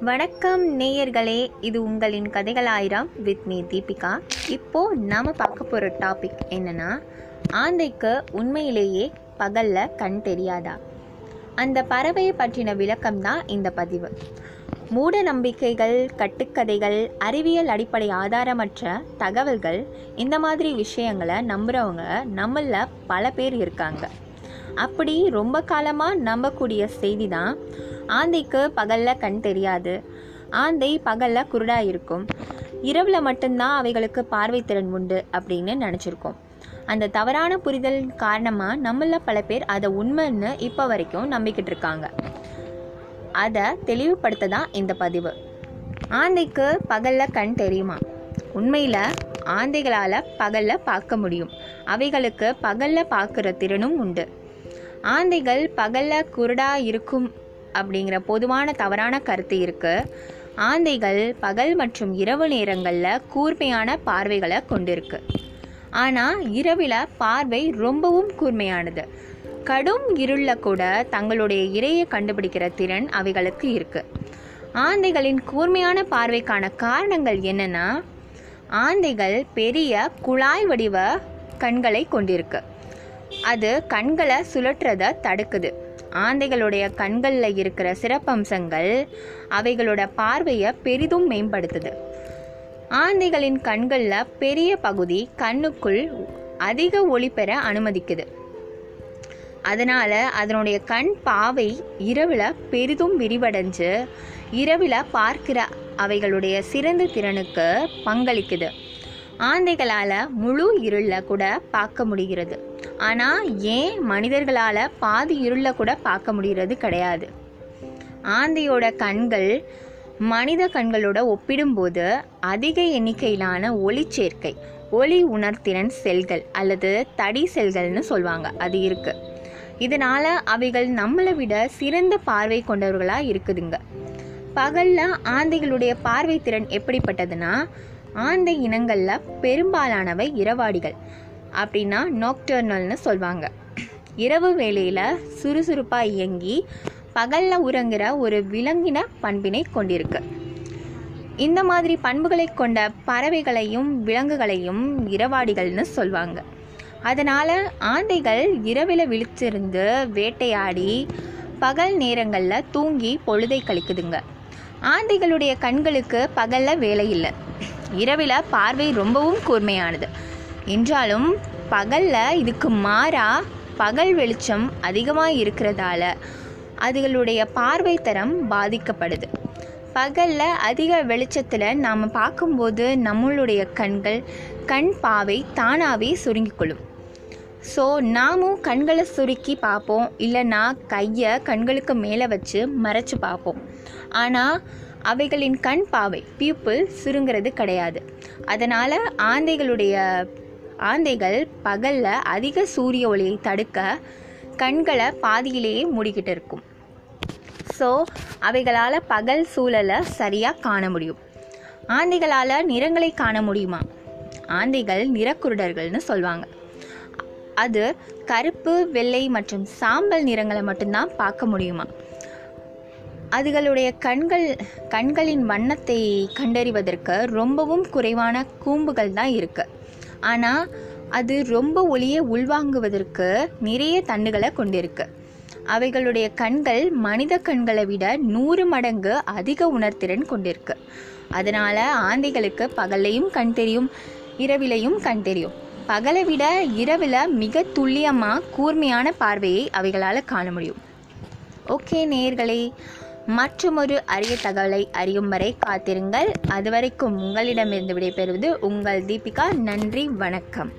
வணக்கம் நேயர்களே இது உங்களின் கதைகள் ஆயிரம் வித் மீ தீபிகா. இப்போ நாம பார்க்க போற டாபிக் என்னன்னா ஆந்தைக்கு உண்மையிலேயே பகல்ல கண் தெரியாதா? அந்த பறவையை பற்றின விளக்கம் தான் இந்த பதிவு. மூட நம்பிக்கைகள் கட்டுக்கதைகள் அறிவியல் அடிப்படை ஆதாரமற்ற தகவல்கள் இந்த மாதிரி விஷயங்களை நம்புறவங்க நம்மள பல பேர் இருக்காங்க. அப்படி ரொம்ப காலமாக நம்பக்கூடிய செய்தி தான் ஆந்தைக்கு பகலில் கண் தெரியாது. ஆந்தை பகலில் குருடாக இருக்கும் இரவில் மட்டும்தான் அவைகளுக்கு பார்வை திறன் உண்டு அப்படின்னு நினச்சிருக்கோம். அந்த தவறான புரிதல் காரணமாக நம்மள பல பேர் அதை உண்மைன்னு இப்போ வரைக்கும் நம்பிக்கிட்டு இருக்காங்க. அதை தெளிவுபடுத்த தான் இந்த பதிவு. ஆந்தைக்கு பகலில் கண் தெரியுமா? உண்மையில் ஆந்தைகளால் பகலில் பார்க்க முடியும். அவைகளுக்கு பகலில் பார்க்குற திறனும் உண்டு. ஆந்தைகள் பகலில் குருடா இருக்கும் அப்படிங்கிற பொதுவான தவறான கருத்து இருக்கு. ஆந்தைகள் பகல் மற்றும் இரவு நேரங்களில் கூர்மையான பார்வைகளை கொண்டிருக்கு. ஆனால் இரவில் பார்வை ரொம்பவும் கூர்மையானது. கடும் இருளில் கூட தங்களுடைய இரையை கண்டுபிடிக்கிற திறன் அவைகளுக்கு இருக்கு. ஆந்தைகளின் கூர்மையான பார்வைக்கான காரணங்கள் என்னென்னா ஆந்தைகள் பெரிய குழாய் வடிவ கண்களை கொண்டிருக்கு. அது கண்களை சுழற்றுறத தடுக்குது. ஆந்தைகளுடைய கண்களில் இருக்கிற சிறப்பம்சங்கள் அவைகளோட பார்வையை பெரிதும் மேம்படுத்துது. ஆந்தைகளின் கண்களில் பெரிய பகுதி கண்ணுக்குள் அதிக ஒளி பெற அனுமதிக்குது. அதனால் அதனுடைய கண் பாவை இரவில் பெரிதும் விரிவடைஞ்சு இரவில் பார்க்கிற அவைகளுடைய சிறந்த திறனுக்கு பங்களிக்குது. ஆந்தைகளால் முழு இருளில் கூட பார்க்க முடிகிறது. ஆனால் ஏன் மனிதர்களால் பாதி இருளில் கூட பார்க்க முடிகிறது கிடையாது? ஆந்தையோட கண்கள் மனித கண்களோட ஒப்பிடும்போது அதிக எண்ணிக்கையிலான ஒளி சேர்க்கை ஒளி உணர்திறன் செல்கள் அல்லது தடி செல்கள்னு சொல்லுவாங்க அது இருக்கு. இதனால அவைகள் நம்மளை விட சிறந்த பார்வை கொண்டவர்களாக இருக்குதுங்க. பகலில் ஆந்தைகளுடைய பார்வை திறன் எப்படிப்பட்டதுன்னா ஆந்தை இனங்களில் பெரும்பாலானவை இரவாடிகள் அப்படின்னா நாக்டர்னல்னு சொல்லுவாங்க இரவு வேளையில் சுறுசுறுப்பாக இயங்கி பகலில் உறங்குற ஒரு விலங்கின பண்பினை கொண்டிருக்கு. இந்த மாதிரி பண்புகளை கொண்ட பறவைகளையும் விலங்குகளையும் இரவாடிகள்னு சொல்லுவாங்க அதனால் ஆந்தைகள் இரவில் விழிச்சிருந்து வேட்டையாடி பகல் நேரங்களில் தூங்கி பொழுதை கழிக்குதுங்க. ஆந்தைகளுடைய கண்களுக்கு பகலில் வேலை இல்லை. இரவில் பார்வை ரொம்பவும் கூர்மையானது. என்றாலும் பகலில் இதுக்கு மாறாக பகல் வெளிச்சம் அதிகமாக இருக்கிறதால அதுகளுடைய பார்வை தரம் பாதிக்கப்படுது. பகலில் அதிக வெளிச்சத்தில் நாம் பார்க்கும்போது நம்மளுடைய கண்கள் கண் பாவை தானாகவே சுருங்கிக்கொள்ளும் ஸோ நாமும் கண்களை சுருக்கி பார்ப்போம் இல்லைன்னா கையை கண்களுக்கு மேலே வச்சு மறைச்சு பார்ப்போம். ஆனால் அவைகளின் கண் பாவை பியூப்பிள் சுருங்கிறது கிடையாது. அதனால் ஆந்தைகளுடைய ஆந்தைகள் பகலில் அதிக சூரிய ஒளியை தடுக்க கண்களை பாதியிலேயே மூடிக்கிட்டு இருக்கும். ஸோ அவைகளால் பகல் சூழலை சரியாக காண முடியும். ஆந்தைகளால் நிறங்களை காண முடியுமா? ஆந்தைகள் நிறக்குருடர்கள்னு சொல்லுவாங்க அது கருப்பு வெள்ளை மற்றும் சாம்பல் நிறங்களை மட்டும்தான் பார்க்க முடியுமா? அதுகளுடைய கண்கள் கண்களின் வண்ணத்தை கண்டறிவதற்கு ரொம்பவும் குறைவான கூம்புகள் தான் இருக்குது ஆனால் அது ரொம்ப ஒளியை உள்வாங்குவதற்கு நிறைய தண்டுகளை கொண்டிருக்கு. அவைகளுடைய கண்கள் மனித கண்களை விட நூறு மடங்கு அதிக உணர்திறன் கொண்டிருக்கு. அதனால் ஆந்தைகளுக்கு பகல்லையும் கண் தெரியும் இரவிலையும் கண் தெரியும். பகலை விட இரவில் மிக துல்லியமாக கூர்மையான பார்வையை அவைகளால் காண முடியும். ஓகே நேர்களே மற்றொரு அரிய தகவலை அறியும் வரை காத்திருங்கள். அதுவரைக்கும் உங்களிடமிருந்து விடைபெறுவது உங்கள் தீபிகா. நன்றி வணக்கம்.